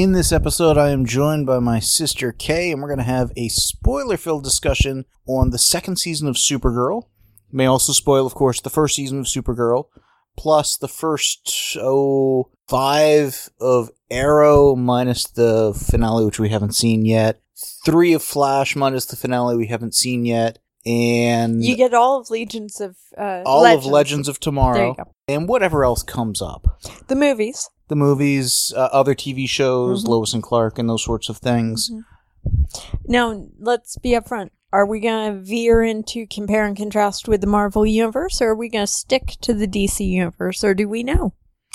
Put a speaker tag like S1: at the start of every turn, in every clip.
S1: In this episode, I am joined by my sister Kay, and we're going to have a spoiler filled discussion on the second season of Supergirl. May also spoil, of course, the first season of Supergirl, plus the first, oh, five of Arrow, minus the finale, which we haven't seen yet. Three of Flash, minus the finale we haven't seen yet. And
S2: You get all of Legions of uh,
S1: all
S2: Legends.
S1: of Legends of Tomorrow. And whatever else comes up.
S2: The movies.
S1: The movies, uh, other TV shows,
S2: Mhm.
S1: Lois and Clark, and those sorts of things.
S2: Now, let's be upfront. Are we going to veer into compare and contrast with the Marvel Universe, or are we going to stick to the DC Universe, or do we know?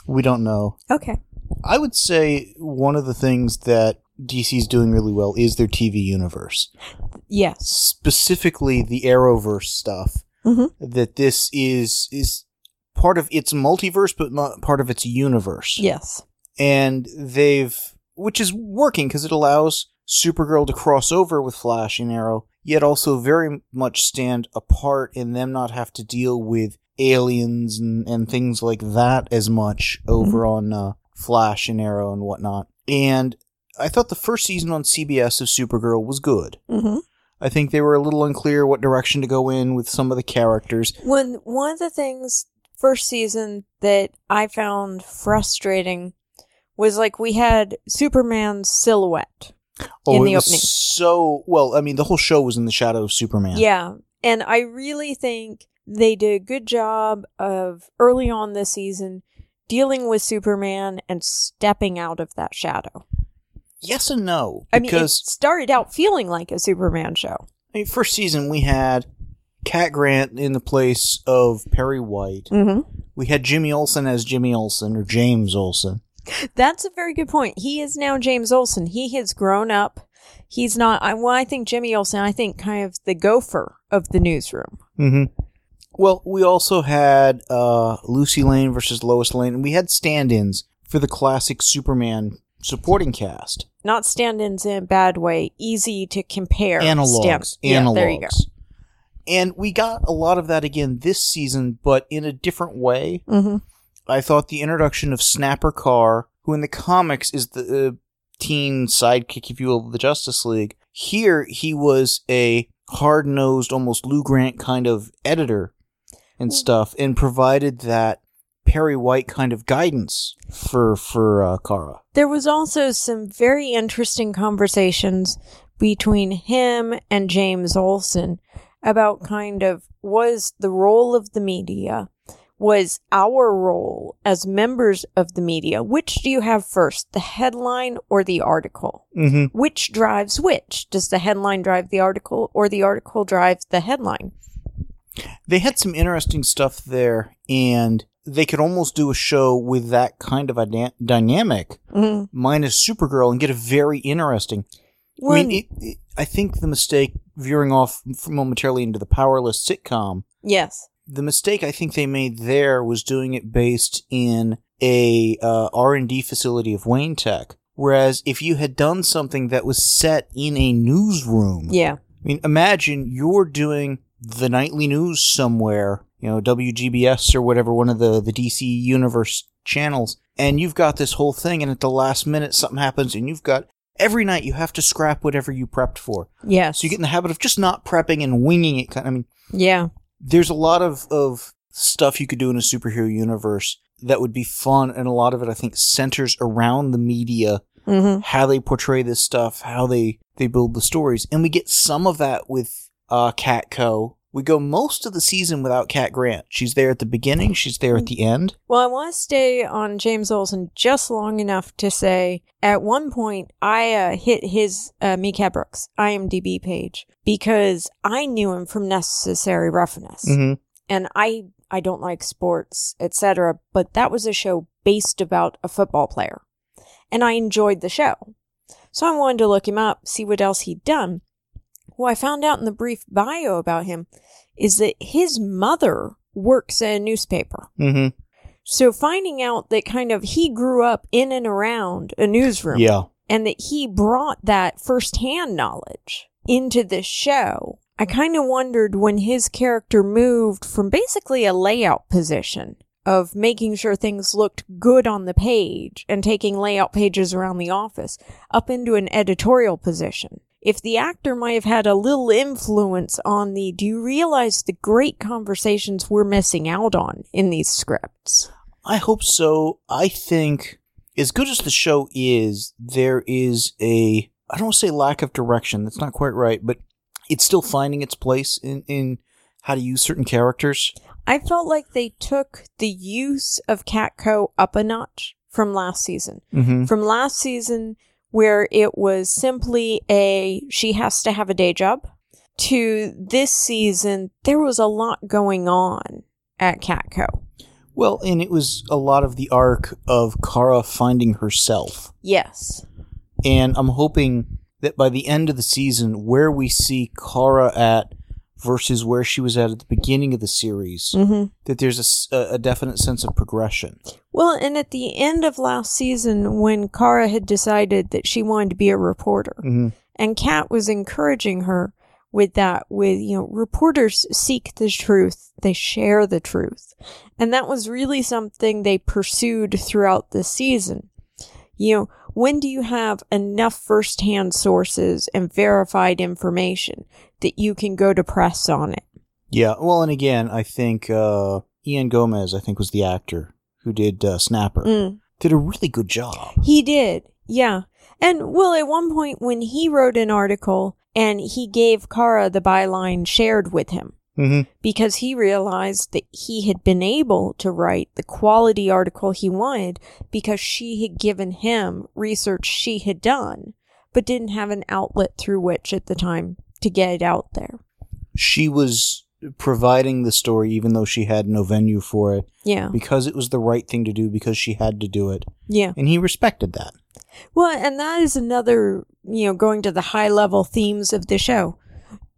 S1: We don't know.
S2: Okay.
S1: I would say one of the things that DC's doing really well is their TV universe.
S2: Yes.
S1: Specifically the Arrowverse stuff.
S2: Mhm.
S1: That this is is part of its multiverse but part of its universe.
S2: Yes.
S1: And they've which is working because it allows Supergirl to cross over with Flash and Arrow, yet also very much stand apart and them not have to deal with aliens and, and things like that as much over on uh, Flash and Arrow and whatnot. And I thought the first season on CBS of Supergirl was good.
S2: hmm
S1: I think they were a little unclear what direction to go in with some of the characters.
S2: When one of the things first season that I found frustrating was like we had Superman's silhouette.
S1: Oh,
S2: In
S1: it
S2: the
S1: was
S2: opening.
S1: so well. I mean, the whole show was in the shadow of Superman.
S2: Yeah. And I really think they did a good job of early on this season dealing with Superman and stepping out of that shadow.
S1: Yes and no.
S2: I mean, it started out feeling like a Superman show.
S1: I mean, first season we had Cat Grant in the place of Perry White.
S2: Mm-hmm.
S1: We had Jimmy Olsen as Jimmy Olsen or James Olsen.
S2: That's a very good point. He is now James Olsen. He has grown up. He's not. I, well, I think Jimmy Olsen. I think kind of the gopher of the newsroom.
S1: Mm-hmm. Well, we also had uh, Lucy Lane versus Lois Lane, and we had stand-ins for the classic Superman supporting cast.
S2: Not stand-ins in a bad way. Easy to compare.
S1: Analogs.
S2: Stand- yeah,
S1: Analogs.
S2: there you go.
S1: And we got a lot of that again this season, but in a different way.
S2: Mm-hmm.
S1: I thought the introduction of Snapper Carr, who in the comics is the uh, teen sidekick, if you will, of the Justice League, here he was a hard nosed, almost Lou Grant kind of editor and stuff, and provided that Perry White kind of guidance for for uh, Kara.
S2: There was also some very interesting conversations between him and James Olsen about kind of was the role of the media, was our role as members of the media. Which do you have first, the headline or the article?
S1: Mm-hmm.
S2: Which drives which? Does the headline drive the article or the article drive the headline?
S1: They had some interesting stuff there, and they could almost do a show with that kind of a dy- dynamic,
S2: Mm.
S1: minus Supergirl, and get a very interesting I mean, it, it, I think the mistake veering off momentarily into the powerless sitcom.
S2: yes.
S1: The mistake I think they made there was doing it based in a uh, R&D facility of Wayne Tech. Whereas if you had done something that was set in a newsroom,
S2: Yeah.
S1: I mean, imagine you're doing the nightly news somewhere, you know, WGBS or whatever, one of the, the DC Universe channels, and you've got this whole thing, and at the last minute something happens, and you've got every night you have to scrap whatever you prepped for.
S2: Yes.
S1: So you get in the habit of just not prepping and winging it. Kind I mean,
S2: yeah.
S1: there's a lot of, of stuff you could do in a superhero universe that would be fun, and a lot of it, I think, centers around the media
S2: Mm-hmm.
S1: how they portray this stuff, how they they build the stories, and we get some of that with uh, Catco. We go most of the season without Cat Grant. She's there at the beginning. She's there at the end.
S2: Well, I want to stay on James Olsen just long enough to say at one point I uh, hit his uh, Mehcad Brooks IMDb page because I knew him from Necessary Roughness,
S1: Mm-hmm.
S2: and I I don't like sports, etc. But that was a show based about a football player, and I enjoyed the show. So I wanted to look him up, see what else he'd done. What I found out in the brief bio about him is that his mother works at a newspaper.
S1: Mm-hmm.
S2: So finding out that kind of he grew up in and around a newsroom
S1: Yeah.
S2: and that he brought that firsthand knowledge into the show. I kind of wondered when his character moved from basically a layout position of making sure things looked good on the page and taking layout pages around the office up into an editorial position. If the actor might have had a little influence on the, do you realize the great conversations we're missing out on in these scripts?
S1: I hope so. I think, as good as the show is, there is a, I don't want to say lack of direction. That's not quite right, but it's still finding its place in, in how to use certain characters.
S2: I felt like they took the use of Catco up a notch from last season.
S1: Mm-hmm.
S2: From last season, where it was simply a she has to have a day job, to this season, there was a lot going on at Catco.
S1: Well, and it was a lot of the arc of Kara finding herself.
S2: Yes.
S1: And I'm hoping that by the end of the season, where we see Kara at versus where she was at at the beginning of the series,
S2: Mm-hmm.
S1: that there's a, a, definite sense of progression.
S2: Well, and at the end of last season, when Kara had decided that she wanted to be a reporter,
S1: Mm-hmm.
S2: and Cat was encouraging her with that with you know reporters seek the truth they share the truth. And that was really something they pursued throughout the season. You know when do you have enough first-hand sources and verified information that you can go to press on it?
S1: Yeah, well, and again, I think uh, Ian Gomez, I think, was the actor who did uh, Snapper,
S2: Mm.
S1: did a really good job.
S2: He did, yeah. And well, at one point when he wrote an article and he gave Kara the byline shared with him
S1: Mm-hmm.
S2: because he realized that he had been able to write the quality article he wanted because she had given him research she had done, but didn't have an outlet through which at the time to get it out there.
S1: She was providing the story, even though she had no venue for it,
S2: Yeah.
S1: because it was the right thing to do, because she had to do it,
S2: Yeah.
S1: and he respected that.
S2: Well, and that is another, you know, going to the high level themes of the show.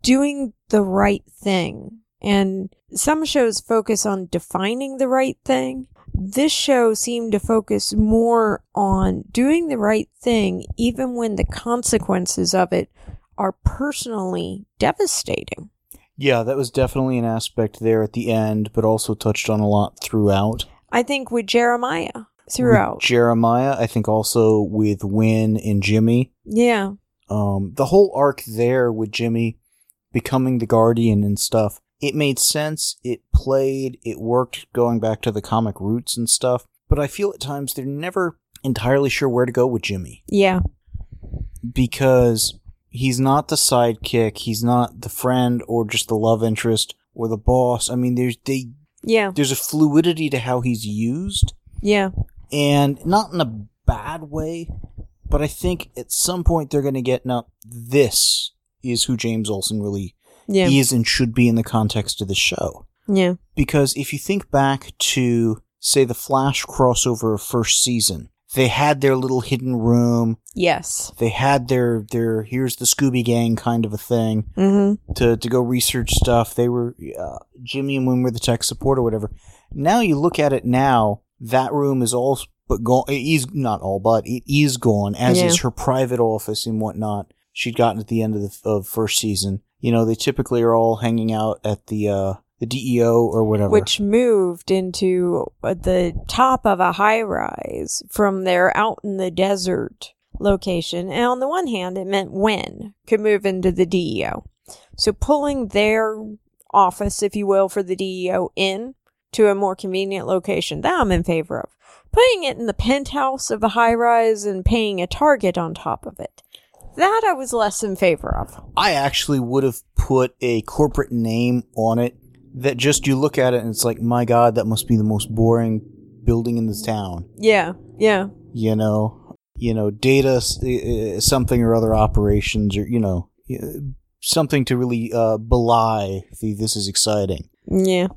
S2: Doing the right thing. And some shows focus on defining the right thing. This show seemed to focus more on doing the right thing, even when the consequences of it are personally devastating.
S1: Yeah, that was definitely an aspect there at the end, but also touched on a lot throughout.
S2: I think with Jeremiah throughout.
S1: With Jeremiah, I think also with Winn and Jimmy.
S2: yeah.
S1: um, the whole arc there with Jimmy becoming the guardian and stuff, it made sense. It played. It worked going back to the comic roots and stuff. But I feel at times they're never entirely sure where to go with Jimmy
S2: Yeah.
S1: because he's not the sidekick. He's not the friend or just the love interest or the boss. I mean, there's they
S2: Yeah.
S1: there's a fluidity to how he's used
S2: Yeah.
S1: and not in a bad way, but I think at some point they're going to get now. This is who James Olsen really
S2: Yeah.
S1: is and should be in the context of the show.
S2: Yeah.
S1: Because if you think back to say the Flash crossover of first season, they had their little hidden room.
S2: Yes.
S1: They had their their here's the Scooby Gang kind of a thing
S2: Mm-hmm.
S1: to to go research stuff. They were uh, Jimmy and Winn were the tech support or whatever. Now you look at it now, that room is all but gone. It is not all, but it is gone, as
S2: Yeah.
S1: is her private office and whatnot. She'd gotten at the end of the of first season. You know, they typically are all hanging out at the uh the DEO or whatever.
S2: which moved into the top of a high rise from their out in the desert location. And on the one hand, it meant Winn could move into the DEO. So pulling their office, if you will, for the DEO in to a more convenient location, that I'm in favor of. Putting it in the penthouse of a high rise and paying a target on top of it. That I was less in favor of.
S1: I actually would have put a corporate name on it that just you look at it and it's like, my God, that must be the most boring building in this town.
S2: Yeah, yeah.
S1: you know, you know, data uh, something or other operations, or you know, something to really uh, belie the this is exciting.
S2: Yeah.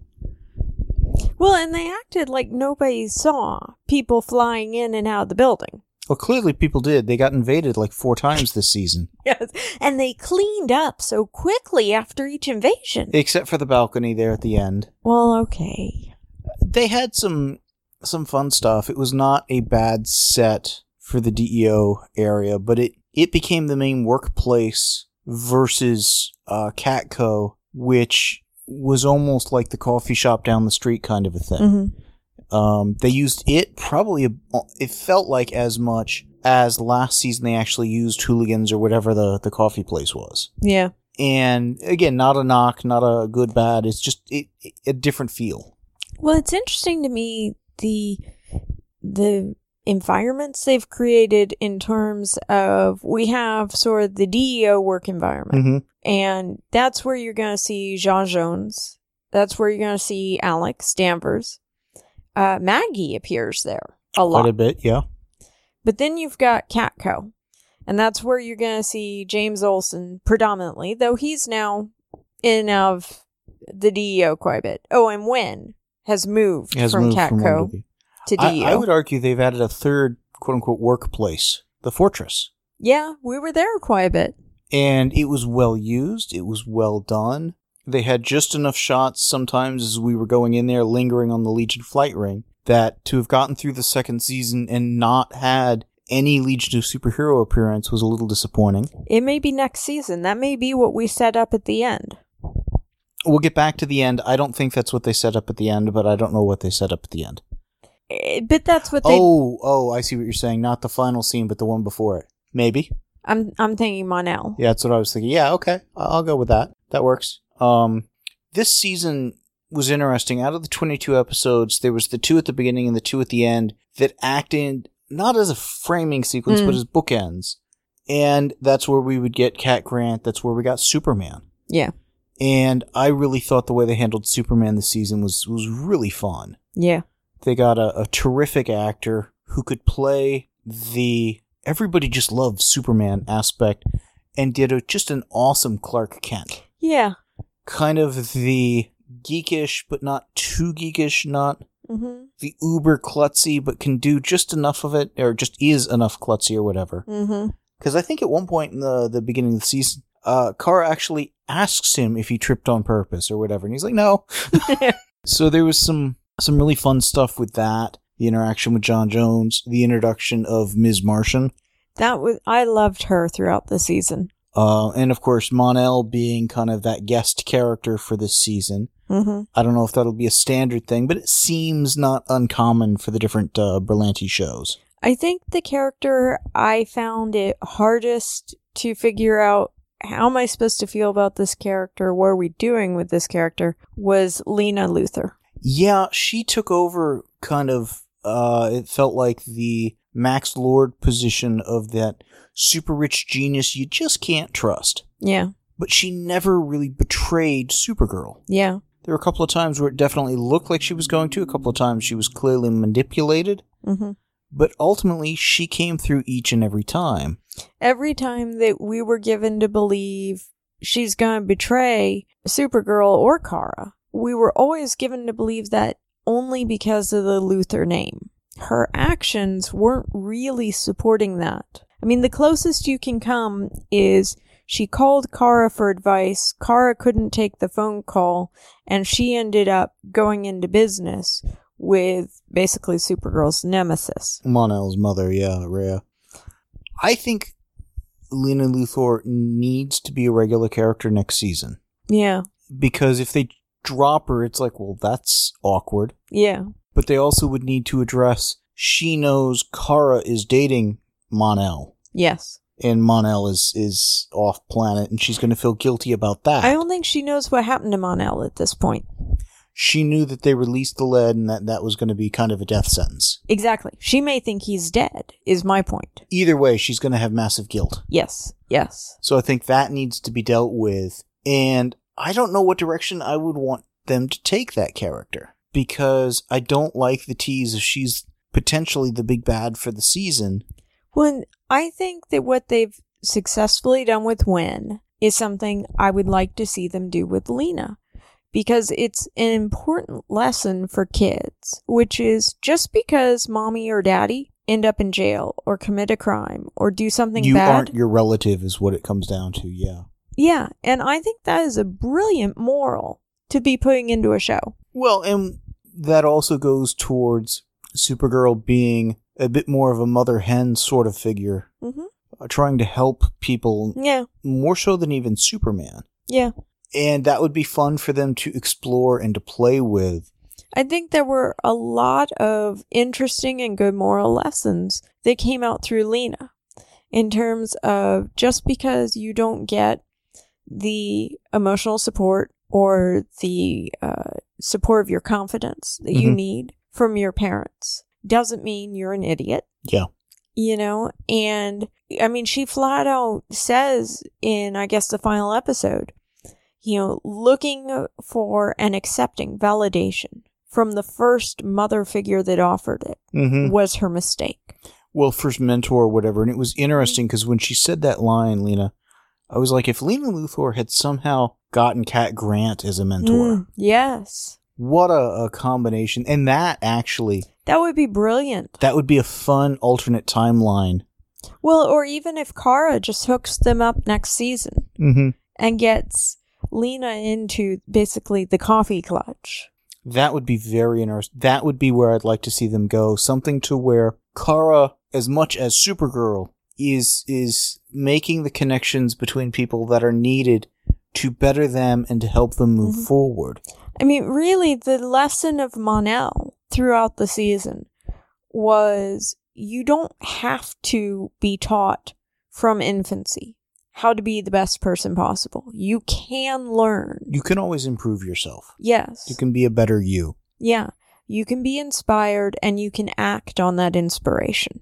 S2: Well, and they acted like nobody saw people flying in and out of the building.
S1: Well, clearly people did. They got invaded like four times this season,
S2: Yes. And they cleaned up so quickly after each invasion.
S1: except for the balcony there at the end.
S2: well, okay.
S1: They had some some fun stuff. It was not a bad set for the DEO area, but it it became the main workplace versus uh, Catco, which was almost like the coffee shop down the street kind of a thing.
S2: hmm
S1: Um, they used it probably, a- it felt like as much as last season they actually used hooligans or whatever the, the coffee place was.
S2: Yeah.
S1: And again, not a knock, not a good bad. It's just it, it- a different feel.
S2: Well, it's interesting to me the the environments they've created in terms of we have sort of the DEO work environment,
S1: Mm-hmm.
S2: and that's where you're going to see J'onn J'onzz. That's where you're going to see Alex Danvers. Uh, Maggie appears there a lot.
S1: Quite a bit, yeah.
S2: But then you've got Catco, and that's where you're going to see James Olsen predominantly, though he's now in and of the DEO quite a bit. Oh, and Winn has moved
S1: has
S2: from Catco
S1: to I,
S2: DEO.
S1: I would argue they've added a third quote unquote workplace, the fortress.
S2: yeah, we were there quite a bit.
S1: and it was well used. It was well done. They had just enough shots sometimes as we were going in there, lingering on the Legion flight ring, that to have gotten through the second season and not had any Legion of Superhero appearance was a little disappointing.
S2: It may be next season. That may be what we set up at the end.
S1: We'll get back to the end. I don't think that's what they set up at the end, but I don't know what they set up at the end.
S2: Eh, But that's what they.
S1: Oh, oh, I see what you're saying. Not the final scene, but the one before it. Maybe.
S2: I'm I'm thinking Mon-El.
S1: Yeah, that's what I was thinking. Yeah, okay, I'll go with that. That works. Um, this season was interesting. Out of the 22 episodes, there was the two at the beginning and the two at the end that acted not as a framing sequence,
S2: Mm.
S1: but as bookends. And that's where we would get Cat Grant. That's where we got Superman.
S2: Yeah.
S1: And I really thought the way they handled Superman this season was was really fun.
S2: Yeah.
S1: They got a, a terrific actor who could play the everybody just loves Superman aspect and did a, just an awesome Clark Kent.
S2: Yeah.
S1: Kind of the geekish, but not too geekish, not
S2: Mm-hmm.
S1: the uber klutzy, but can do just enough of it, or just is enough klutzy or whatever.
S2: Mm-hmm.
S1: Because I think at one point in the, the beginning of the season, uh, Kara actually asks him if he tripped on purpose or whatever, and he's like, no. so there was some some really fun stuff with that. The interaction with John Jones, the introduction of Miss Martian,
S2: That was I loved her throughout the season.
S1: Uh, and of course Mon-El being kind of that guest character for this season.
S2: Mm-hmm.
S1: I don't know if that'll be a standard thing, but it seems not uncommon for the different uh, Berlanti shows.
S2: I think the character I found it hardest to figure out how am I supposed to feel about this character, what are we doing with this character, was Lena Luthor.
S1: Yeah, she took over kind of uh it felt like the Max Lord position of that super rich genius you just can't trust.
S2: Yeah.
S1: But she never really betrayed Supergirl.
S2: Yeah.
S1: There were a couple of times where it definitely looked like she was going to, a couple of times she was clearly manipulated,
S2: Mm-hmm.
S1: but ultimately she came through each and every time.
S2: Every time that we were given to believe she's going to betray Supergirl or Kara, we were always given to believe that only because of the Luthor name. Her actions weren't really supporting that. I mean, the closest you can come is she called Kara for advice. Kara couldn't take the phone call, and she ended up going into business with basically Supergirl's nemesis.
S1: Mon-El's mother, yeah, Rhea. I think Lena Luthor needs to be a regular character next season.
S2: Yeah,
S1: because if they drop her, it's like, well, that's awkward.
S2: yeah,
S1: But they also would need to address she knows Kara is dating Mon-El,
S2: yes.
S1: and Mon-El is is off planet, and she's going to feel guilty about that.
S2: I don't think she knows what happened to Mon-El at this point.
S1: she knew that they released the lead, and that that was going to be kind of a death sentence.
S2: Exactly. She may think he's dead, is my point.
S1: Either way, she's going to have massive guilt.
S2: Yes, yes.
S1: So I think that needs to be dealt with. And I don't know what direction I would want them to take that character because I don't like the tease if she's potentially the big bad for the season.
S2: Well, I think that what they've successfully done with Winn is something I would like to see them do with Lena. Because it's an important lesson for kids, which is just because mommy or daddy end up in jail or commit a crime or do something
S1: You
S2: bad.
S1: aren't your relative, is what it comes down to. Yeah.
S2: Yeah, and I think that is a brilliant moral to be putting into a show.
S1: Well, and that also goes towards Supergirl being a bit more of a mother hen sort of figure,
S2: hmm
S1: uh, trying to help people
S2: Yeah,
S1: more so than even Superman.
S2: yeah.
S1: And that would be fun for them to explore and to play with.
S2: I think there were a lot of interesting and good moral lessons that came out through Lena in terms of just because you don't get the emotional support or the uh, support of your confidence that you
S1: Mhm.
S2: need from your parents doesn't mean you're an idiot.
S1: Yeah.
S2: you know and i mean she flat out says in i guess the final episode you know looking for and accepting validation from the first mother figure that offered it
S1: Mm-hmm.
S2: was her mistake
S1: Well, first mentor or whatever. And it was interesting because when she said that line, Lena, I was like, if Lena Luthor had somehow gotten Cat Grant as a mentor,
S2: Mm, yes
S1: what a, a combination. And that actually,
S2: that would be brilliant
S1: that would be a fun alternate timeline.
S2: well or even if kara just hooks them up next season
S1: Mm-hmm.
S2: and gets lena into basically the coffee clutch
S1: That would be very interesting. That would be where I'd like to see them go. Something to where Kara, as much as Supergirl, is is making the connections between people that are needed to better them and to help them move
S2: Mhm.
S1: forward.
S2: I mean, really, the lesson of Mon-El throughout the season was you don't have to be taught from infancy how to be the best person possible. You can learn.
S1: You can always improve yourself.
S2: Yes.
S1: You can be a better you.
S2: yeah. You can be inspired and you can act on that inspiration.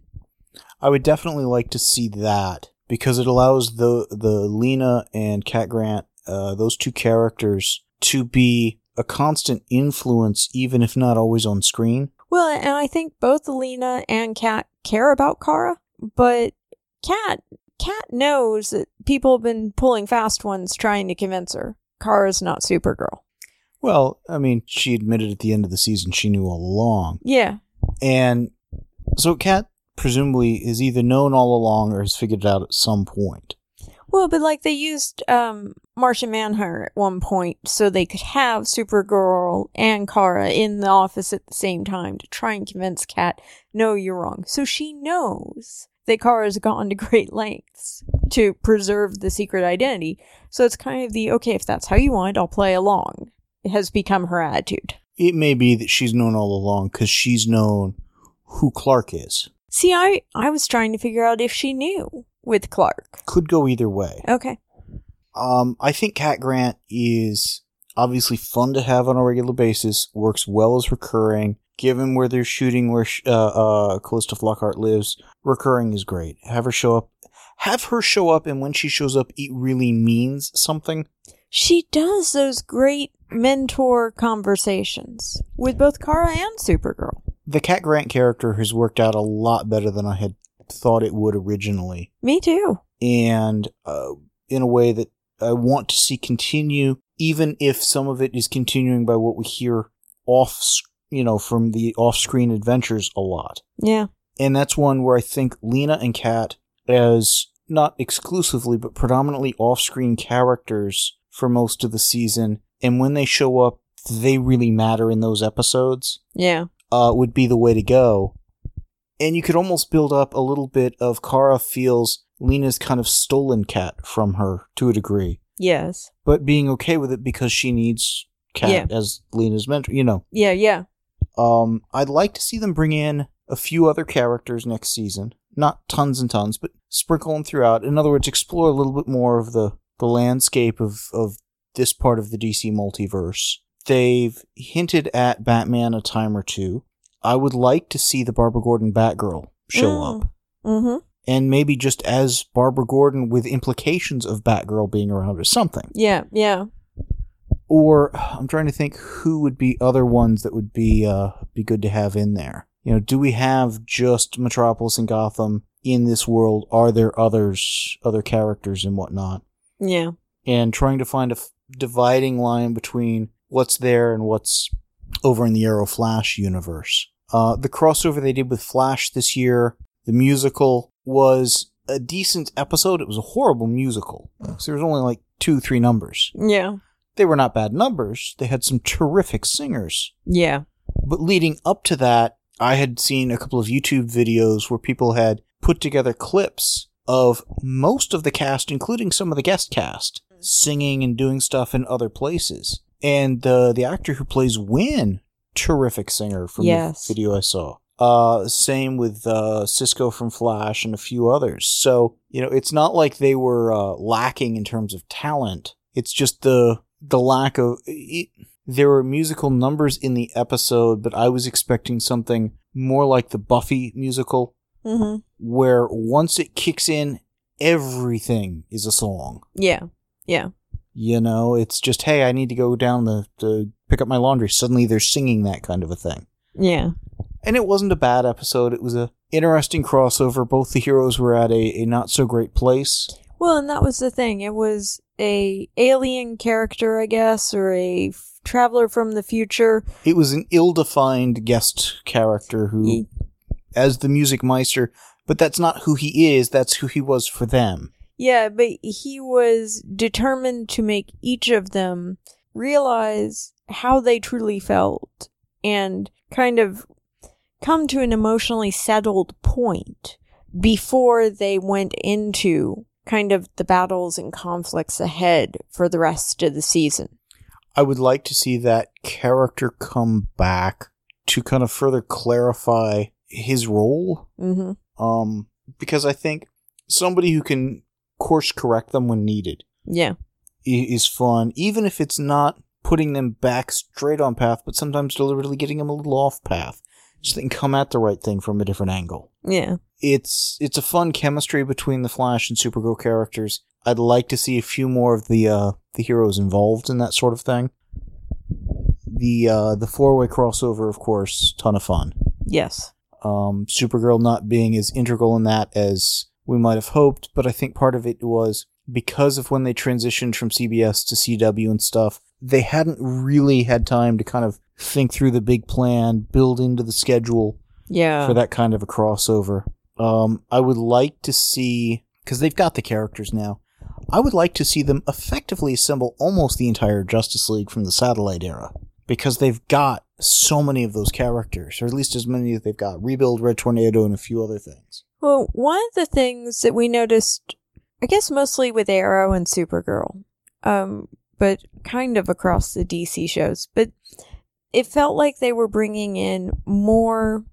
S1: I would definitely like to see that because it allows the the Lena and Cat Grant, uh, those two characters, to be a constant influence, even if not always on screen.
S2: Well, and I think both Lena and Cat care about Kara, but Cat Cat knows that people have been pulling fast ones trying to convince her Kara's not Supergirl.
S1: Well, I mean, she admitted at the end of the season she knew all along.
S2: Yeah.
S1: And so Cat presumably is either known all along or has figured it out at some point.
S2: Well, but like they used um Martian Manhunter at one point so they could have Supergirl and Kara in the office at the same time to try and convince Cat, no, you're wrong. So she knows that Kara's gone to great lengths to preserve the secret identity. So it's kind of the okay, if that's how you want, I'll play along. It has become her attitude.
S1: It may be that she's known all along because she's known who Clark is.
S2: See, I I was trying to figure out if she knew with Clark.
S1: Could go either way.
S2: Okay.
S1: Um, I think Cat Grant is obviously fun to have on a regular basis. Works well as recurring. Given where they're shooting, where sh- uh, uh, Calista Flockhart lives, recurring is great. Have her show up. Have her show up, and when she shows up, it really means something.
S2: She does those great mentor conversations with both Kara and Supergirl.
S1: The Cat Grant character has worked out a lot better than I had thought it would originally,
S2: Me too.
S1: and uh, in a way that I want to see continue, even if some of it is continuing by what we hear off, you know, from the off-screen adventures a lot.
S2: Yeah.
S1: And that's one where I think Lena and Cat, as not exclusively but predominantly off-screen characters for most of the season, and when they show up, they really matter in those episodes
S2: Yeah.
S1: uh, would be the way to go. And you could almost build up a little bit of Kara feels Lena's kind of stolen Cat from her to a degree,
S2: Yes.
S1: but being okay with it because she needs Cat
S2: Yeah.
S1: as Lena's mentor. You know,
S2: Yeah, yeah.
S1: um, I'd like to see them bring in a few other characters next season, not tons and tons, but sprinkle them throughout. In other words, explore a little bit more of the the landscape of of this part of the DC multiverse. They've hinted at Batman a time or two. I would like to see the Barbara Gordon Batgirl show
S2: Mm.
S1: up.
S2: Mm-hmm.
S1: And maybe just as Barbara Gordon with implications of Batgirl being around or something.
S2: Yeah, yeah.
S1: Or I'm trying to think who would be other ones that would be uh be good to have in there. You know, do we have just Metropolis and Gotham in this world? Are there others, other characters and whatnot?
S2: Yeah.
S1: And trying to find a f- dividing line between what's there and what's over in the Arrow Flash universe. Uh, the crossover they did with Flash this year, the musical, was a decent episode. It was a horrible musical. So there was only like two, three numbers.
S2: Yeah.
S1: They were not bad numbers. They had some terrific singers.
S2: Yeah.
S1: But leading up to that, I had seen a couple of YouTube videos where people had put together clips of most of the cast, including some of the guest cast, singing and doing stuff in other places. And uh, the actor who plays Winn, terrific singer from
S2: Yes.
S1: the video I saw. Uh, same with uh, Cisco from Flash and a few others. So you know, it's not like they were uh, lacking in terms of talent. It's just the the lack of. It, there were musical numbers in the episode, but I was expecting something more like the Buffy musical,
S2: Mm-hmm.
S1: where once it kicks in, everything is a song.
S2: Yeah. Yeah.
S1: You know, it's just hey, I need to go down the to pick up my laundry. Suddenly they're singing that kind of a thing.
S2: Yeah.
S1: And it wasn't a bad episode. It was a interesting crossover. Both the heroes were at a, a not so great place.
S2: Well, and that was the thing. It was a alien character, I guess, or a f- traveler from the future.
S1: It was an ill-defined guest character who,
S2: He-
S1: as the music meister, but that's not who he is. That's who he was for them.
S2: Yeah, but he was determined to make each of them realize how they truly felt and kind of come to an emotionally settled point before they went into kind of the battles and conflicts ahead for the rest of the season.
S1: I would like to see that character come back to kind of further clarify his role.
S2: hmm
S1: Um, because I think somebody who can course correct them when needed
S2: Yeah.
S1: is fun, even if it's not putting them back straight on path, but sometimes deliberately getting them a little off path, so they can come at the right thing from a different angle.
S2: Yeah.
S1: It's it's a fun chemistry between the Flash and Supergirl characters. I'd like to see a few more of the uh, the heroes involved in that sort of thing. The uh, the four way crossover, of course, ton of fun.
S2: Yes.
S1: Um, Supergirl not being as integral in that as we might have hoped, but I think part of it was because of when they transitioned from CBS to CW and stuff, they hadn't really had time to kind of think through the big plan, build into the schedule
S2: Yeah.
S1: for that kind of a crossover. Um, I would like to see because they've got the characters now. I would like to see them effectively assemble almost the entire Justice League from the satellite era because they've got so many of those characters, or at least as many as they've got. Rebuild, Red Tornado, and a few other things.
S2: Well, one of the things that we noticed, I guess mostly with Arrow and Supergirl, um, but kind of across the DC shows, but it felt like they were bringing in more,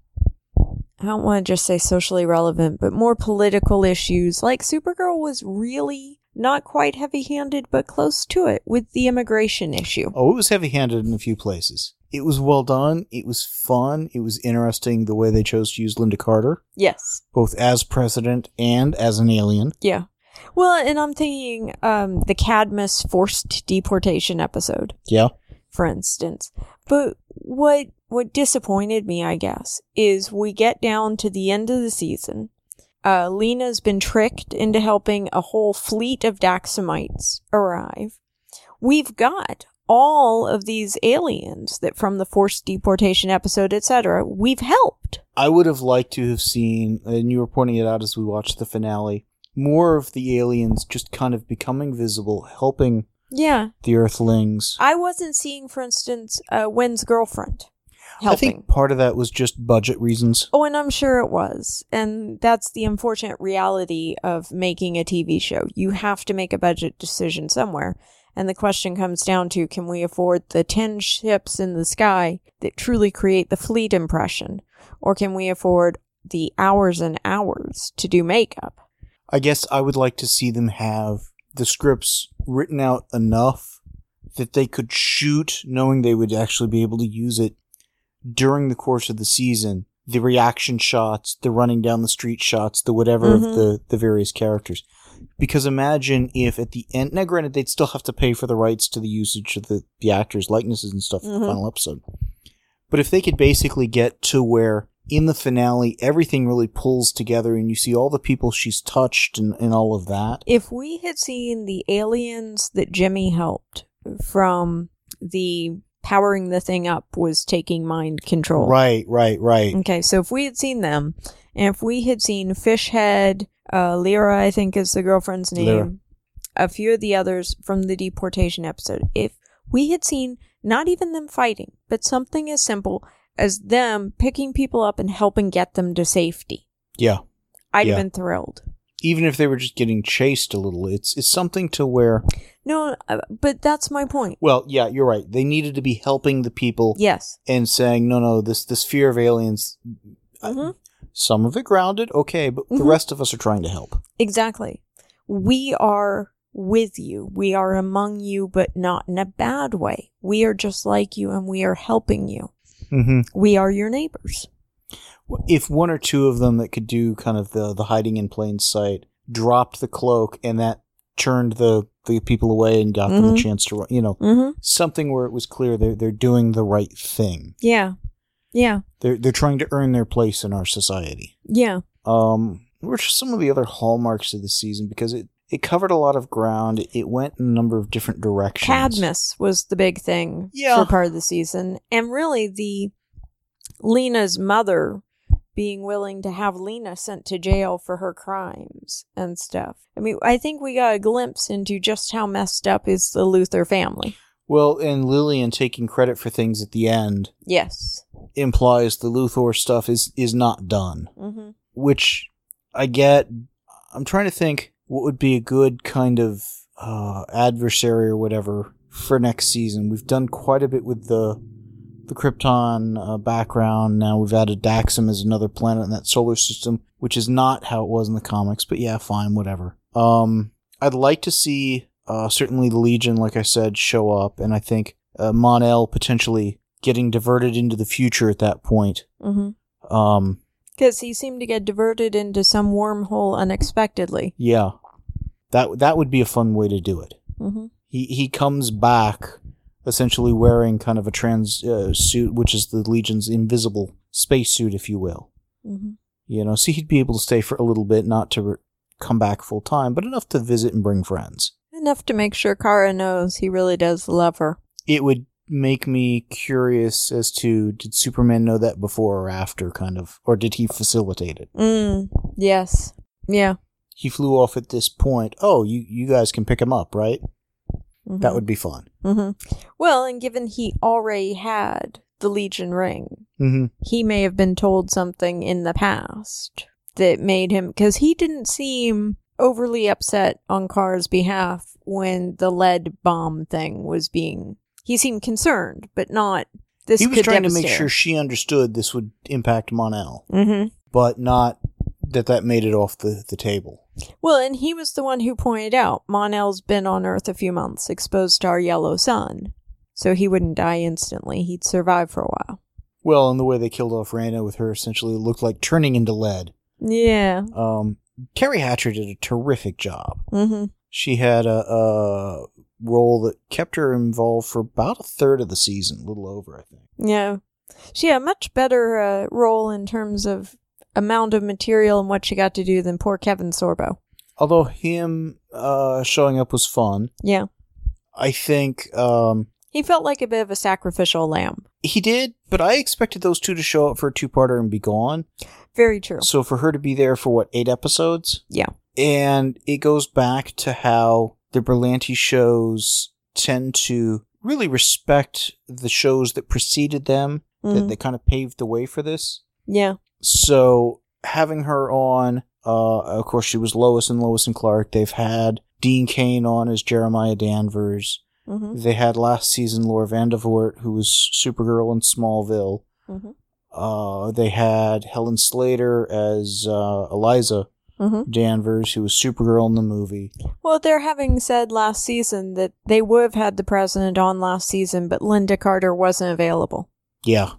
S2: I don't want to just say socially relevant, but more political issues. Like Supergirl was really not quite heavy handed, but close to it with the immigration issue.
S1: Oh, it was heavy handed in a few places. It was well done. It was fun. It was interesting the way they chose to use Lynda Carter,
S2: Yes.
S1: both as president and as an alien.
S2: Yeah. Well, and I'm thinking um, the Cadmus forced deportation episode.
S1: Yeah.
S2: for instance. But what what disappointed me, I guess, is we get down to the end of the season. Uh, Lena's been tricked into helping a whole fleet of Daxamites arrive. We've got all of these aliens that from the forced deportation episode, etc. We've helped.
S1: I would have liked to have seen, and you were pointing it out as we watched the finale, more of the aliens just kind of becoming visible, helping
S2: Yeah,
S1: the Earthlings.
S2: I wasn't seeing, for instance, uh, Winn's girlfriend
S1: I think part of that was just budget reasons.
S2: Oh, and I'm sure it was. And that's the unfortunate reality of making a TV show. You have to make a budget decision somewhere. And the question comes down to can we afford the 10 ships in the sky that truly create the fleet impression? Or can we afford the hours and hours to do makeup?
S1: I guess I would like to see them have the scripts written out enough that they could shoot knowing they would actually be able to use it during the course of the season. The reaction shots, the running down the street shots, the whatever
S2: Mhm.
S1: of the, the various characters. Because imagine if at the end, now granted, they'd still have to pay for the rights to the usage of the, the actors' likenesses and stuff for
S2: Mhm.
S1: the final episode. But if they could basically get to where in the finale everything really pulls together and you see all the people she's touched and, and all of that.
S2: If we had seen the aliens that Jimmy helped from the powering the thing up was taking mind control.
S1: Right, right, right.
S2: Okay, so if we had seen them, and if we had seen Fishhead, uh, Lyra, I think is the girlfriend's name,
S1: Lyra.
S2: a few of the others from the deportation episode, if we had seen not even them fighting, but something as simple as them picking people up and helping get them to safety,
S1: Yeah.
S2: I'd
S1: Yeah.
S2: have been thrilled.
S1: Even if they were just getting chased a little, it's it's something to where
S2: No, uh, but that's my point.
S1: well, yeah, you're right. They needed to be helping the people
S2: Yes.
S1: and saying, "No, no, this this fear of aliens
S2: Mhm.
S1: some of it grounded, okay, but the
S2: Mhm.
S1: rest of us are trying to help."
S2: Exactly. We are with you. We are among you, but not in a bad way. We are just like you and we are helping you.
S1: Mhm.
S2: We are your neighbors.
S1: If one or two of them that could do kind of the the hiding in plain sight dropped the cloak and that turned the the people away and got them a chance to run, you know
S2: Mm-hmm.
S1: something where it was clear they're they're doing the right thing.
S2: Yeah. Yeah.
S1: They're they're trying to earn their place in our society.
S2: Yeah.
S1: Um, which are some of the other hallmarks of the season because it it covered a lot of ground. It went in a number of different directions.
S2: Cadmus was the big thing
S1: Yeah.
S2: for part of the season. And really the Lena's mother being willing to have Lena sent to jail for her crimes and stuff. I mean, I think we got a glimpse into just how messed up is the Luthor family.
S1: Well, and Lillian taking credit for things at the end
S2: Yes.
S1: implies the Luthor stuff is is not done.
S2: Mm-hmm.
S1: which I get. I'm trying to think what would be a good kind of uh, adversary or whatever for next season. We've done quite a bit with the the Krypton uh, background. Now we've added Daxam as another planet in that solar system, which is not how it was in the comics. But yeah, fine, whatever. Um, I'd like to see uh, certainly the Legion, like I said, show up, and I think uh, Mon-El potentially getting diverted into the future at that point.
S2: Mm-hmm.
S1: Um,
S2: Because he seemed to get diverted into some wormhole unexpectedly.
S1: Yeah, that that would be a fun way to do it.
S2: Mm-hmm.
S1: He he comes back essentially wearing kind of a trans uh, suit, which is the Legion's invisible spacesuit, if you will.
S2: Mm-hmm.
S1: You know, so he'd be able to stay for a little bit, not to re- come back full time, but enough to visit and bring friends.
S2: Enough to make sure Kara knows he really does love her.
S1: It would make me curious as to did Superman know that before or after, kind of, or did he facilitate it?
S2: Mm. Yes. Yeah.
S1: He flew off at this point. Oh, you you guys can pick him up, right?
S2: Mhm.
S1: That would be fun.
S2: hmm Well, and given he already had the Legion ring,
S1: Mm-hmm.
S2: he may have been told something in the past that made him because he didn't seem overly upset on Kara's behalf when the lead bomb thing was being. He seemed concerned, but not. This
S1: he was trying to make sure she understood this would impact Mon-El,
S2: Mhm.
S1: but not that that made it off the, the table.
S2: Well, and he was the one who pointed out Mon-El's been on Earth a few months, exposed to our yellow sun. So he wouldn't die instantly. He'd survive for a while.
S1: Well, and the way they killed off Rana with her essentially looked like turning into lead.
S2: Yeah.
S1: Um, Teri Hatcher did a terrific job.
S2: Mm-hmm.
S1: She had a, a role that kept her involved for about a third of the season, a little over, I think.
S2: Yeah. She had a much better uh, role in terms of amount of material and what she got to do than poor Kevin Sorbo.
S1: Although him uh, showing up was fun,
S2: Yeah.
S1: I think um,
S2: He felt like a bit of a sacrificial lamb.
S1: he did. But I expected those two to show up for a two-parter and be gone.
S2: Very true.
S1: So for her to be there for what eight episodes,
S2: Yeah.
S1: and it goes back to how the Berlanti shows tend to really respect the shows that preceded them, that
S2: Mhm.
S1: they kind of paved the way for this.
S2: Yeah.
S1: So having her on, uh, of course, she was Lois and Lois and Clark. They've had Dean Cain on as Jeremiah Danvers.
S2: Mm-hmm.
S1: They had last season Laura Vandervoort, who was Supergirl in Smallville.
S2: Mm-hmm.
S1: Uh, they had Helen Slater as uh, Eliza
S2: Mm-hmm.
S1: Danvers, who was Supergirl in the movie.
S2: Well, they're having said last season that they would have had the president on last season, but Lynda Carter wasn't available.
S1: Yeah.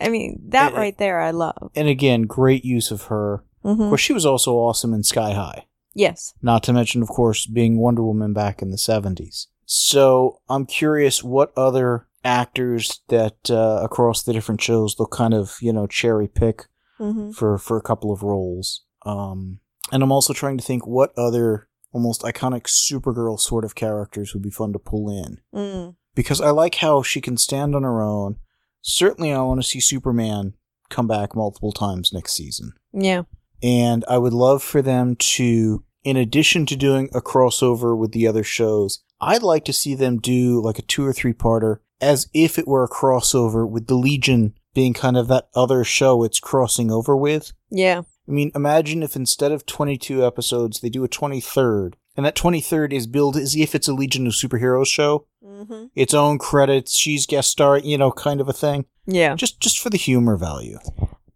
S2: I mean, that
S1: eh.
S2: right there I love.
S1: And again, great use of her.
S2: Mm-hmm.
S1: course, she was also awesome in Sky High.
S2: Yes.
S1: Not to mention, of course, being Wonder Woman back in the 70s. So I'm curious what other actors that uh, across the different shows they'll kind of, you know, cherry pick
S2: Mm-hmm.
S1: for, for a couple of roles. Um, and I'm also trying to think what other almost iconic Supergirl sort of characters would be fun to pull in.
S2: Mm.
S1: because I like how she can stand on her own. Certainly, I want to see Superman come back multiple times next season.
S2: Yeah.
S1: And I would love for them to, in addition to doing a crossover with the other shows, I'd like to see them do like a two or three parter as if it were a crossover with the Legion being kind of that other show it's crossing over with.
S2: Yeah.
S1: I mean, imagine if instead of 22 episodes, they do a 23rd, and that 23rd is billed as if it's a Legion of Superheroes show,
S2: Mm-hmm.
S1: its own credits, she's guest star, you know, kind of a thing.
S2: Yeah.
S1: Just just for the humor value.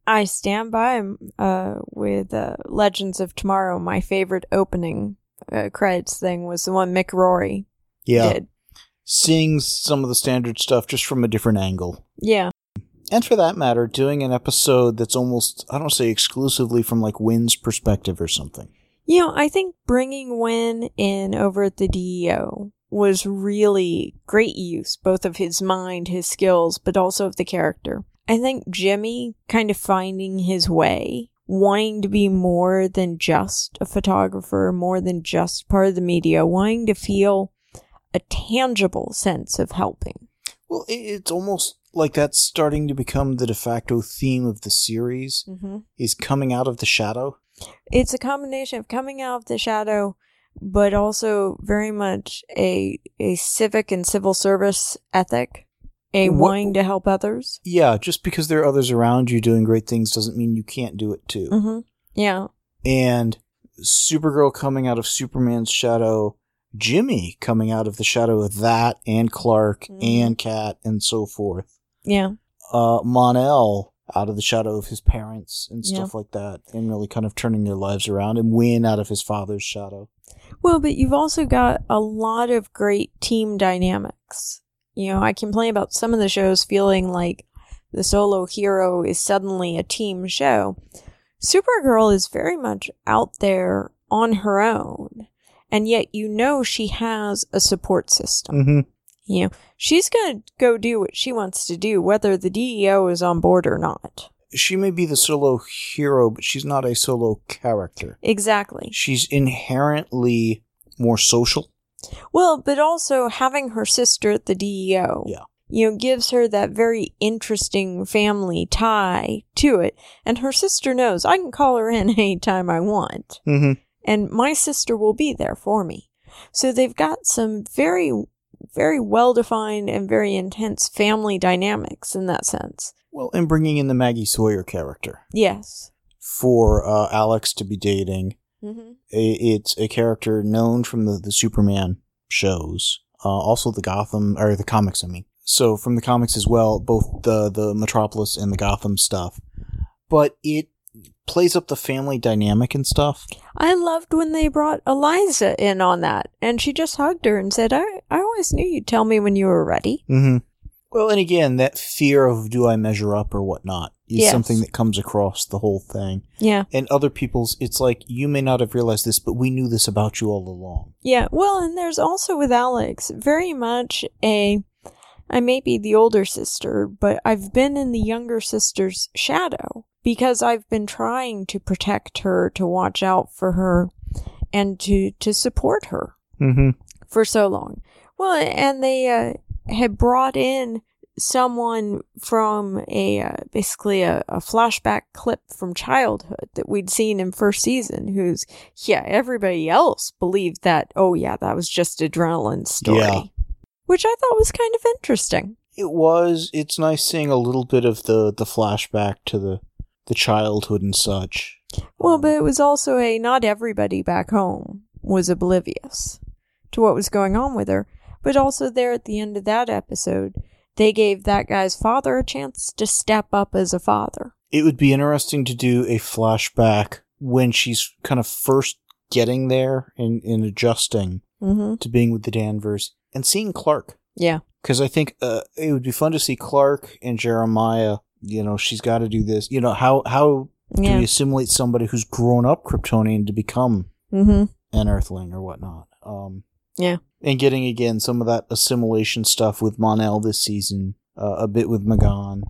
S2: I stand by uh, with uh, Legends of Tomorrow. My favorite opening uh, credits thing was the one Mick Rory
S1: Yeah.
S2: did.
S1: Seeing some of the standard stuff just from a different angle.
S2: Yeah.
S1: And for that matter, doing an episode that's almost, I don't say exclusively from like Winn's perspective or something.
S2: You know, I think bringing Winn in over at the DEO was really great use, both of his mind, his skills, but also of the character. I think Jimmy kind of finding his way, wanting to be more than just a photographer, more than just part of the media, wanting to feel a tangible sense of helping.
S1: Well, it's almost like that's starting to become the de facto theme of the series
S2: Mm-hmm.
S1: is coming out of the shadow.
S2: It's a combination of coming out of the shadow, but also very much a a civic and civil service ethic, a
S1: What-
S2: wanting to help others.
S1: Yeah, just because there are others around you doing great things doesn't mean you can't do it too.
S2: Mm-hmm. Yeah,
S1: And Supergirl coming out of Superman's shadow, Jimmy coming out of the shadow of that and Clark
S2: Mhm.
S1: and Cat and so forth.
S2: yeah,
S1: Uh, Mon-El out of the shadow of his parents and
S2: Yeah.
S1: stuff like that, and really kind of turning their lives around, and Winn out of his father's shadow.
S2: Well, but you've also got a lot of great team dynamics. You know, I complain about some of the shows feeling like the solo hero is suddenly a team show. Supergirl is very much out there on her own, and yet you know she has a support system.
S1: Mm-hmm.
S2: You know, she's going to go do what she wants to do, whether the DEO is on board or not.
S1: She may be the solo hero, but she's not a solo character.
S2: Exactly.
S1: She's inherently more social.
S2: Well, but also having her sister at the DEO,
S1: Yeah.
S2: you know, gives her that very interesting family tie to it. And her sister knows I can call her in anytime I want,
S1: Mm-hmm.
S2: and my sister will be there for me. So they've got some very, very well defined and very intense family dynamics in that sense.
S1: Well, and bringing in the Maggie Sawyer character
S2: Yes.
S1: for uh, Alex to be dating.
S2: Mm-hmm.
S1: It's a character known from the, the Superman shows, uh, also the Gotham or the comics. I mean, so from the comics as well, both the the Metropolis and the Gotham stuff. But it plays up the family dynamic and stuff.
S2: I loved when they brought Eliza in on that, and she just hugged her and said, I, I always knew you'd tell me when you were ready.
S1: Mm-hmm. Well, and again, that fear of do I measure up or whatnot is
S2: Yes.
S1: something that comes across the whole thing.
S2: Yeah.
S1: And other people's, it's like you may not have realized this, but we knew this about you all along.
S2: Yeah, well, and there's also with Alex very much a. I may be the older sister, but I've been in the younger sister's shadow because I've been trying to protect her, to watch out for her, and to to support her
S1: Mm-hmm.
S2: for so long. Well, and they uh, had brought in someone from a uh, basically a, a flashback clip from childhood that we'd seen in first season. Who's yeah, everybody else believed that. Oh yeah, that was just adrenaline story,
S1: Yeah.
S2: which I thought was kind of interesting.
S1: It was. It's nice seeing a little bit of the the flashback to the the childhood and such.
S2: Well,
S1: Um,
S2: but it was also a not everybody back home was oblivious to what was going on with her. But also, there at the end of that episode, they gave that guy's father a chance to step up as a father.
S1: it would be interesting to do a flashback when she's kind of first getting there and, and adjusting
S2: Mm-hmm.
S1: to being with the Danvers and seeing Clark.
S2: Yeah.
S1: Because I think uh, it would be fun to see Clark and Jeremiah. You know, she's got to do this. You know, how how do you assimilate somebody who's grown up Kryptonian to become
S2: Mm-hmm.
S1: an Earthling or whatnot? Um,
S2: Yeah.
S1: and getting again some of that assimilation stuff with Mon-El this season, uh, a bit with M'gann.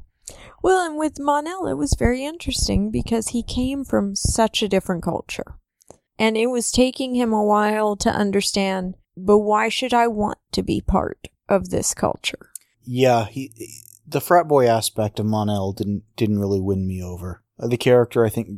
S2: Well, and with Mon-El, it was very interesting because he came from such a different culture. And it was taking him a while to understand, but why should I want to be part of this culture.
S1: Yeah, he the frat boy aspect of Mon-El didn't didn't really win me over. Uh, the character I think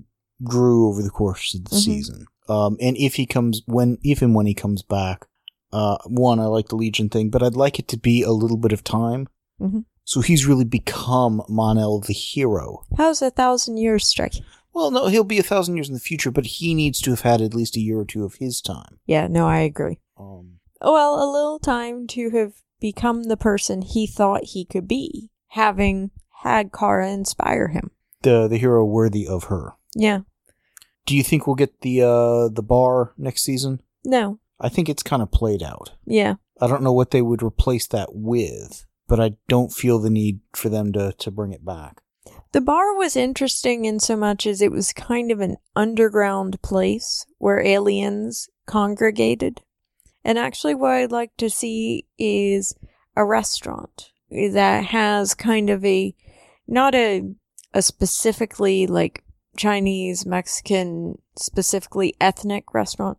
S1: grew over the course of the
S2: Mhm.
S1: season. Um, and if he comes when if and when he comes back, uh, one I like the Legion thing, but I'd like it to be a little bit of time.
S2: Mhm.
S1: So he's really become Mon-El the hero.
S2: How's a thousand years strike?
S1: Well, no, he'll be a thousand years in the future, but he needs to have had at least a year or two of his time.
S2: Yeah, no, I agree.
S1: Um,
S2: Well, a little time to have become the person he thought he could be, having had Kara inspire him.
S1: the the hero worthy of her.
S2: Yeah.
S1: Do you think we'll get the uh the bar next season?
S2: No.
S1: I think it's kind of played out.
S2: Yeah.
S1: I don't know what they would replace that with, but I don't feel the need for them to to bring it back.
S2: The bar was interesting in so much as it was kind of an underground place where aliens congregated. And actually, what I'd like to see is a restaurant that has kind of a, not a, a specifically like Chinese, Mexican, specifically ethnic restaurant,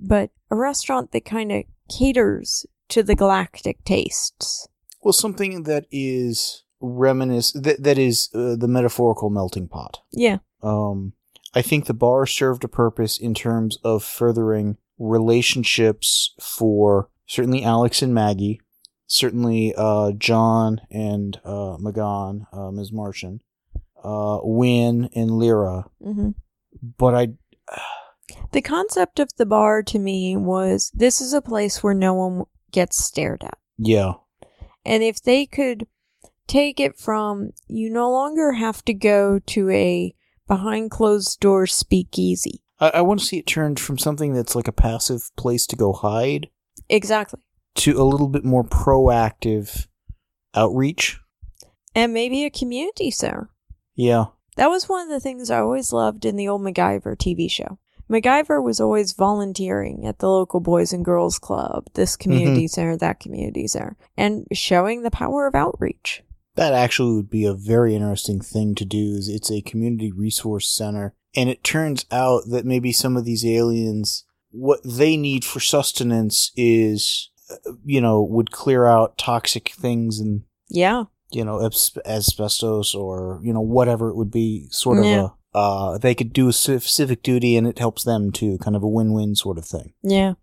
S2: but a restaurant that kind of caters to the galactic tastes.
S1: Well, something that is reminiscent that that is uh, the metaphorical melting pot.
S2: Yeah.
S1: Um, I think the bar served a purpose in terms of furthering relationships for certainly Alex and Maggie, certainly uh, J'onn and uh, M'gann, uh, Ms. Martian, uh, Winn and Lyra.
S2: Mm-hmm.
S1: But I,
S2: The concept of the bar to me was this is a place where no one gets stared at.
S1: yeah,
S2: And if they could take it from you no longer have to go to a behind closed doors speakeasy.
S1: I, I want to see it turned from something that's like a passive place to go hide
S2: Exactly.
S1: To a little bit more proactive outreach.
S2: And maybe a community center.
S1: Yeah,
S2: That was one of the things I always loved in the old MacGyver TV show. MacGyver was always volunteering at the local Boys and Girls Club, this mm-hmm. community center, that community center, and showing the power of outreach.
S1: That actually would be a very interesting thing to do. Is it's a community resource center, and it turns out that maybe some of these aliens, what they need for sustenance is, you know, would clear out toxic things and
S2: Yeah.
S1: you know asbestos or you know whatever it would be. Sort of
S2: Yeah.
S1: a. Uh, they could do civ- civic duty, and it helps them too. Kind of a win-win sort of thing.
S2: Yeah.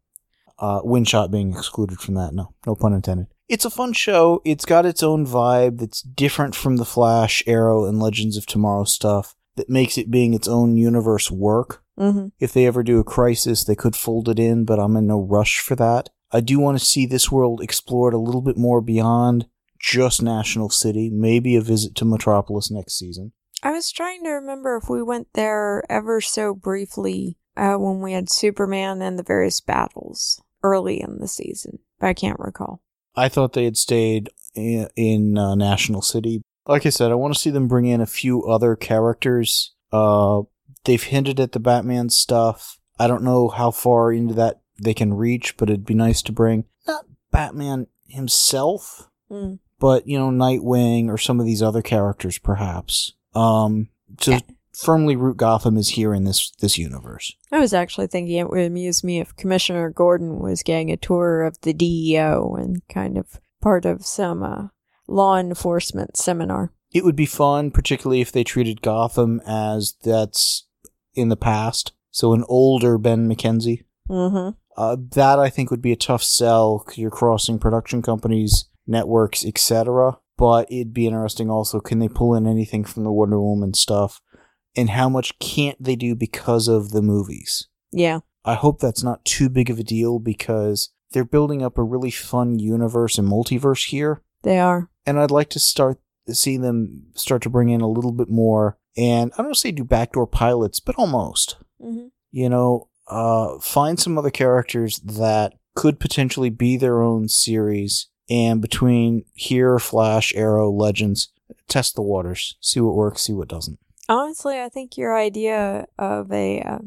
S1: Uh, Windshot being excluded from that. No, no pun intended. It's a fun show. It's got its own vibe that's different from the Flash, Arrow, and Legends of Tomorrow stuff that makes it being its own universe work.
S2: Mm-hmm.
S1: If they ever do a crisis, they could fold it in, but I'm in no rush for that. I do want to see this world explored a little bit more beyond just National City, maybe a visit to Metropolis next season.
S2: I was trying to remember if we went there ever so briefly uh, when we had Superman and the various battles early in the season, but I can't recall.
S1: I thought they had stayed in, in uh, National City. Like I said, I want to see them bring in a few other characters. Uh, they've hinted at the Batman stuff. I don't know how far into that they can reach, but it'd be nice to bring not Batman himself,
S2: Mm.
S1: but you know Nightwing or some of these other characters, perhaps. Um, to
S2: Yeah.
S1: firmly root Gotham is here in this this universe.
S2: I was actually thinking it would amuse me if Commissioner Gordon was getting a tour of the DEO and kind of part of some uh, law enforcement seminar.
S1: It would be fun, particularly if they treated Gotham as that's in the past. So an older Ben McKenzie.
S2: Mm-hmm.
S1: Uh, that I think would be a tough sell. You're crossing production companies, networks, etc. But it'd be interesting also. Can they pull in anything from the Wonder Woman stuff? And how much can't they do because of the movies?
S2: Yeah.
S1: I hope that's not too big of a deal because they're building up a really fun universe and multiverse here
S2: They are.
S1: and I'd like to start see them start to bring in a little bit more. And I don't say do backdoor pilots, but almost.
S2: Mm-hmm.
S1: You know, uh, find some other characters that could potentially be their own series. And between here, Flash, Arrow, Legends, test the waters, see what works, see what doesn't.
S2: Honestly, I think your idea of a uh,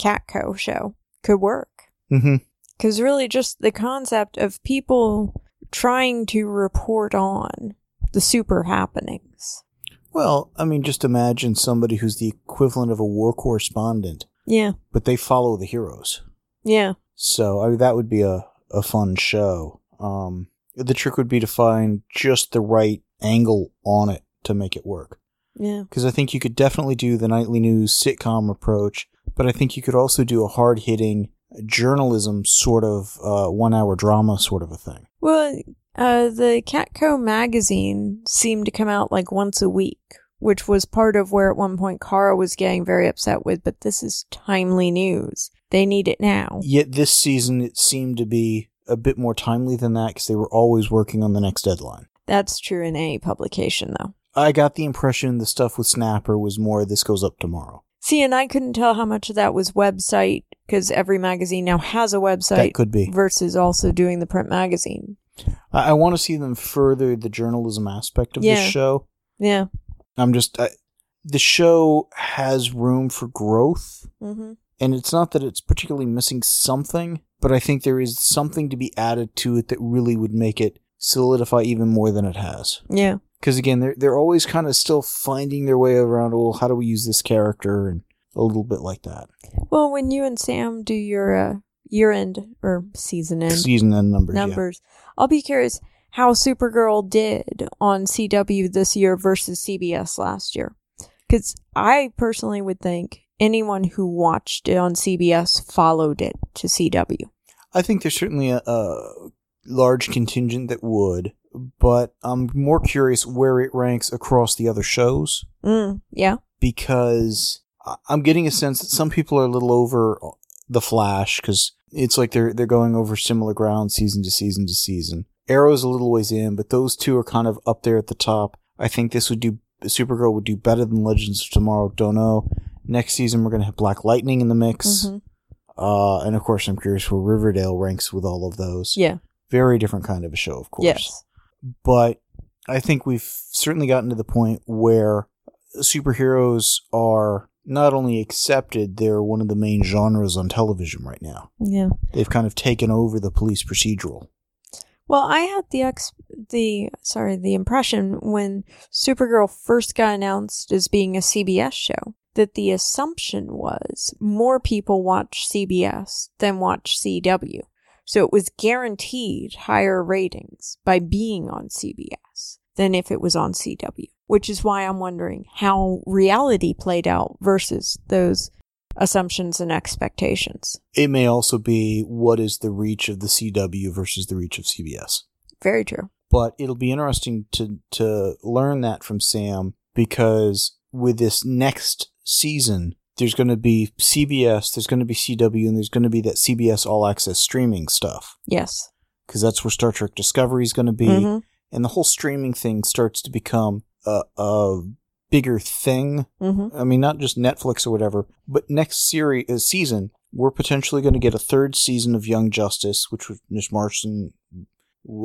S2: Catco show could work.
S1: Mm-hmm.
S2: Because really, just the concept of people trying to report on the super happenings.
S1: Well, I mean, just imagine somebody who's the equivalent of a war correspondent,
S2: Yeah.
S1: but they follow the heroes.
S2: Yeah.
S1: So I mean, that would be a, a fun show. Um, The trick would be to find just the right angle on it to make it work.
S2: Yeah.
S1: Because I think you could definitely do the nightly news sitcom approach, but I think you could also do a hard hitting journalism sort of uh, one hour drama sort of a thing.
S2: Well, uh, the Catco magazine seemed to come out like once a week, which was part of where at one point Kara was getting very upset with, but this is timely news. They need it now.
S1: Yet this season it seemed to be a bit more timely than that because they were always working on the next deadline.
S2: That's true in any publication, though.
S1: I got the impression the stuff with Snapper was more this goes up tomorrow.
S2: See, and I couldn't tell how much of that was website because every magazine now has a website
S1: That could be.
S2: versus also doing the print magazine.
S1: I, I want to see them further the journalism aspect of
S2: Yeah.
S1: this show.
S2: Yeah.
S1: I'm just I, the show has room for growth,
S2: Mm-hmm.
S1: and it's not that it's particularly missing something, but I think there is something to be added to it that really would make it solidify even more than it has.
S2: Yeah.
S1: Because again, they're they're always kind of still finding their way around. Well, how do we use this character and a little bit like that.
S2: Well, when you and Sam do your uh, year end or season end
S1: Season end numbers. yeah.
S2: numbers, I'll be curious how Supergirl did on CW this year versus CBS last year. Because I personally would think anyone who watched it on CBS followed it to CW.
S1: I think there's certainly a, a large contingent that would, but I'm more curious where it ranks across the other shows
S2: Mm, yeah.
S1: because I'm getting a sense that some people are a little over the Flash because it's like they're they're going over similar ground season to season to season. Arrow's a little ways in, but those two are kind of up there at the top. I think this would do Supergirl would do better than Legends of Tomorrow. Don't know. Next season we're gonna have Black Lightning in the mix.
S2: Mhm.
S1: Uh, and of course, I'm curious where Riverdale ranks with all of those.
S2: Yeah.
S1: Very different kind of a show, of course.
S2: Yes.
S1: But I think we've certainly gotten to the point where superheroes are not only accepted, they're one of the main genres on television right now.
S2: Yeah.
S1: They've kind of taken over the police procedural.
S2: Well, I had the ex the sorry the impression when Supergirl first got announced as being a CBS show that the assumption was more people watch CBS than watch CW, so it was guaranteed higher ratings by being on CBS than if it was on CW. Which is why I'm wondering how reality played out versus those assumptions and expectations.
S1: It may also be what is the reach of the CW versus the reach of CBS.
S2: Very true.
S1: but it'll be interesting to to learn that from Sam because with this next season there's going to be CBS, there's going to be CW and there's going to be that CBS all access streaming stuff
S2: Yes.
S1: because that's where Star Trek Discovery is going to be
S2: Mhm.
S1: and the whole streaming thing starts to become a, a bigger thing.
S2: Mhm.
S1: I mean not just Netflix or whatever, but next series uh, season we're potentially going to get a third season of Young Justice, which was Miss Martian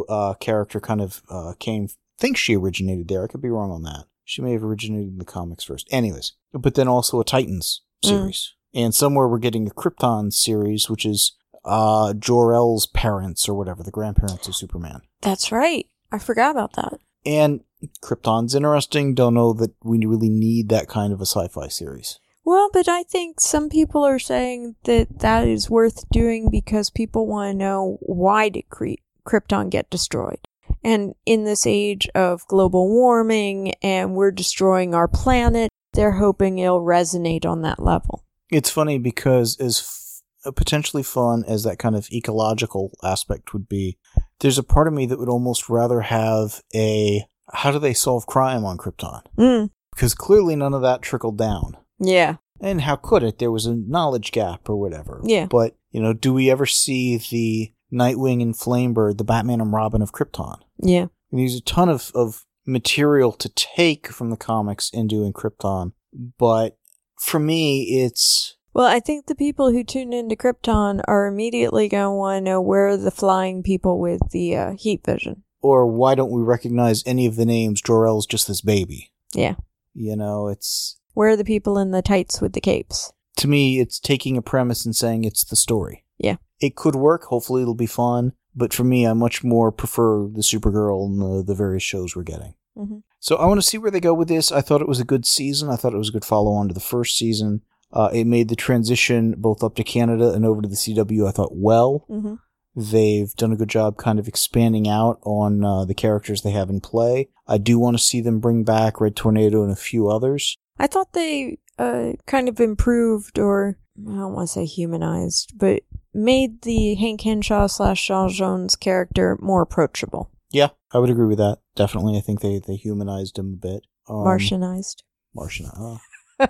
S1: uh, character kind of uh, came. Think she originated there. I could be wrong on that. She may have originated in the comics first. Anyways, but then also a Titans
S2: Mm.
S1: series, and somewhere we're getting a Krypton series, which is uh, Jor-El's parents or whatever, the grandparents of Superman.
S2: That's right. I forgot about that.
S1: And Krypton's interesting. Don't know that we really need that kind of a sci-fi series.
S2: Well, but I think some people are saying that that is worth doing because people want to know why did Krypton get destroyed. And in this age of global warming and we're destroying our planet, they're hoping it'll resonate on that level.
S1: It's funny because as f- uh, potentially fun as that kind of ecological aspect would be, there's a part of me that would almost rather have a how do they solve crime on Krypton?
S2: Mm.
S1: Because clearly none of that trickled down.
S2: Yeah.
S1: And how could it? There was a knowledge gap or whatever.
S2: Yeah.
S1: But, you know, do we ever see the Nightwing and Flamebird, the Batman and Robin of Krypton?
S2: Yeah.
S1: And there's a ton of, of material to take from the comics into in Krypton. But for me, it's
S2: Well, I think the people who tune into Krypton are immediately going to want to know where are the flying people with the uh, heat vision.
S1: Or why don't we recognize any of the names? Jor-El's just this baby.
S2: Yeah.
S1: You know, it's
S2: Where are the people in the tights with the capes?
S1: to me, it's taking a premise and saying it's the story.
S2: Yeah.
S1: It could work. Hopefully, it'll be fun. But for me, I much more prefer the Supergirl and the, the various shows we're getting.
S2: Mhm.
S1: So I want to see where they go with this. I thought it was a good season. I thought it was a good follow on to the first season. Uh, it made the transition both up to Canada and over to the CW. I thought well.
S2: Mm-hmm.
S1: They've done a good job kind of expanding out on uh, the characters they have in play. I do want to see them bring back Red Tornado and a few others.
S2: I thought they uh, kind of improved, or I don't want to say humanized, but made the Hank Henshaw slash Shaw Jones character more approachable.
S1: Yeah, I would agree with that. Definitely, I think they, they humanized him a bit. Um,
S2: Martianized.
S1: Martian. oh.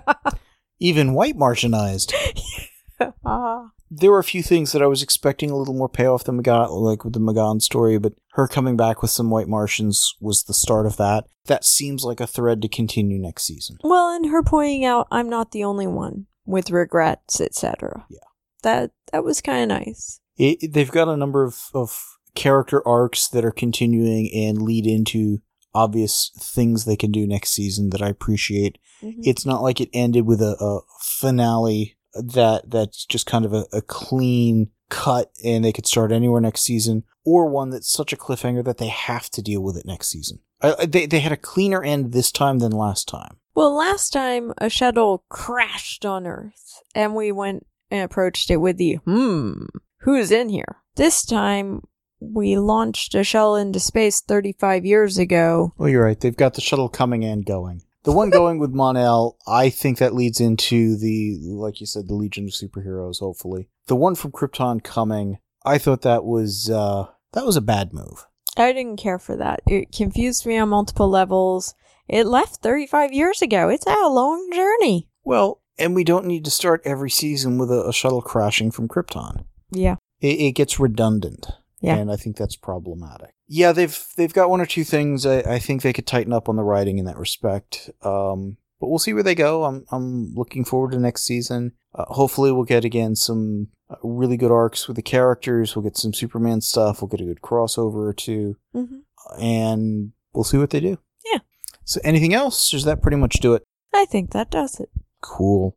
S1: Even white Martianized.
S2: ah.
S1: There were a few things that I was expecting a little more payoff than got, like with the M'gann story, but her coming back with some white Martians was the start of that. That seems like a thread to continue next season.
S2: Well, and her pointing out I'm not the only one with regrets, etc.
S1: Yeah.
S2: That that was kind of nice.
S1: It, they've got a number of, of character arcs that are continuing and lead into obvious things they can do next season that I appreciate.
S2: Mhm.
S1: It's not like it ended with a, a finale that that's just kind of a, a clean cut and they could start anywhere next season, or one that's such a cliffhanger that they have to deal with it next season. I, they they had a cleaner end this time than last time.
S2: Well, last time a shuttle crashed on Earth, and we went and approached it with the hmm, who's in here? This time we launched a shuttle into space 35 years ago.
S1: Well, you're right. They've got the shuttle coming and going. The one going with Mon-El, I think that leads into the, like you said, the Legion of Superheroes. Hopefully, the one from Krypton coming. I thought that was uh, that was a bad move.
S2: I didn't care for that. It confused me on multiple levels. It left 35 years ago. It's a long journey.
S1: Well, and we don't need to start every season with a, a shuttle crashing from Krypton.
S2: Yeah.
S1: It, it gets redundant.
S2: Yeah.
S1: And I think that's problematic. Yeah, they've they've got one or two things I, I think they could tighten up on the writing in that respect. Um, but we'll see where they go. I'm I'm looking forward to next season. Uh, hopefully, we'll get again some uh, really good arcs with the characters. We'll get some Superman stuff. We'll get a good crossover or two,
S2: hmm
S1: and we'll see what they do.
S2: Yeah.
S1: So, anything else? Does that pretty much do it?
S2: I think that does it.
S1: Cool.